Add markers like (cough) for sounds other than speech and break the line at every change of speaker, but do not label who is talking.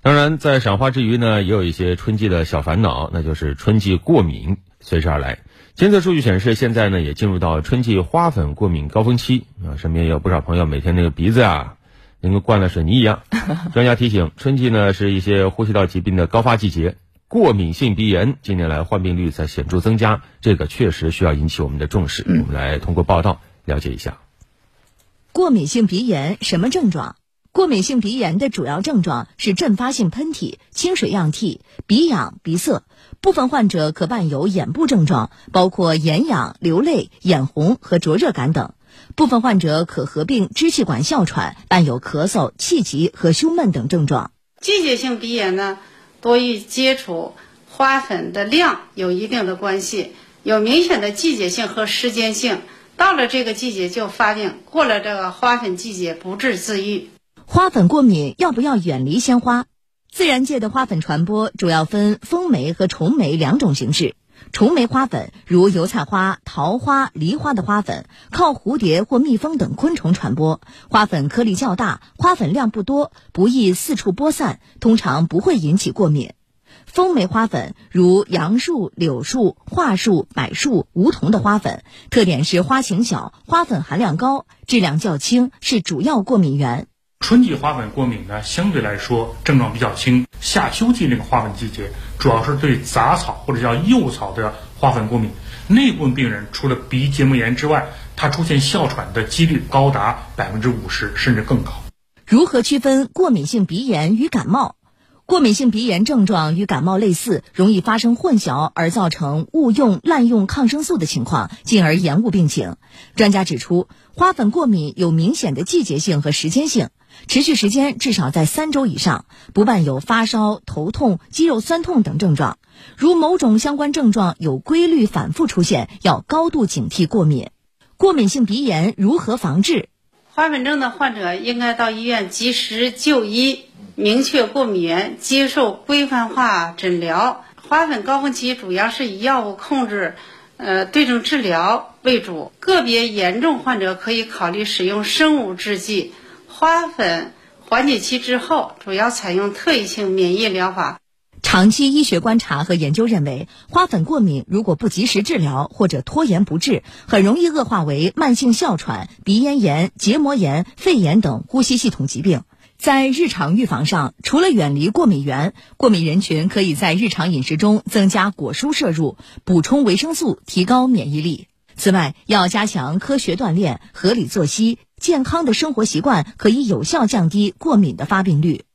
当然，在赏花之余呢，也有一些春季的小烦恼，那就是春季过敏随之而来。监测数据显示，现在呢也进入到春季花粉过敏高峰期啊，身边也有不少朋友每天那个鼻子啊，跟灌了水泥 (laughs) 一样。(laughs) 专家提醒，春季呢是一些呼吸道疾病的高发季节，过敏性鼻炎近年来患病率在显著增加，这个确实需要引起我们的重视。我们来通过报道了解一下，
过敏性鼻炎什么症状？过敏性鼻炎的主要症状是阵发性喷嚏、清水样涕、鼻痒、鼻塞，部分患者可伴有眼部症状，包括眼痒、流泪、眼红和灼热感等。部分患者可合并支气管哮喘，伴有咳嗽、气急和胸闷等症状。
季节性鼻炎呢，多与接触花粉的量有一定的关系，有明显的季节性和时间性，到了这个季节就发病，过了这个花粉季节不治自愈。
花粉过敏要不要远离鲜花？自然界的花粉传播主要分风媒和虫媒两种形式。虫媒花粉如油菜花、桃花、梨花的花粉，靠蝴蝶或蜜蜂等昆虫传播，花粉颗粒较大，花粉量不多，不易四处播散，通常不会引起过敏。风媒花粉如杨树、柳树、桦树、柏树、梧桐的花粉，特点是花型小，花粉含量高，质量较轻，是主要过敏源。
春季花粉过敏呢，相对来说症状比较轻。夏秋季那个花粉季节，主要是对杂草或者叫幼草的花粉过敏。那部分病人除了鼻结膜炎之外，他出现哮喘的几率高达百分之五十甚至更高。
如何区分过敏性鼻炎与感冒？过敏性鼻炎症状与感冒类似，容易发生混淆而造成误用、滥用抗生素的情况，进而延误病情。专家指出，花粉过敏有明显的季节性和时间性。持续时间至少在三周以上，不伴有发烧、头痛、肌肉酸痛等症状。如某种相关症状有规律反复出现，要高度警惕过敏。过敏性鼻炎如何防治？
花粉症的患者应该到医院及时就医，明确过敏源，接受规范化诊疗。花粉高峰期主要是以药物控制，呃，对症治疗为主。个别严重患者可以考虑使用生物制剂。花粉缓解期之后，主要采用特异性免疫疗法。
长期医学观察和研究认为，花粉过敏如果不及时治疗或者拖延不治，很容易恶化为慢性哮喘、鼻咽炎、结膜炎、肺炎等呼吸系统疾病。在日常预防上，除了远离过敏源，过敏人群可以在日常饮食中增加果蔬摄入，补充维生素，提高免疫力。此外，要加强科学锻炼、合理作息。健康的生活习惯可以有效降低过敏的发病率。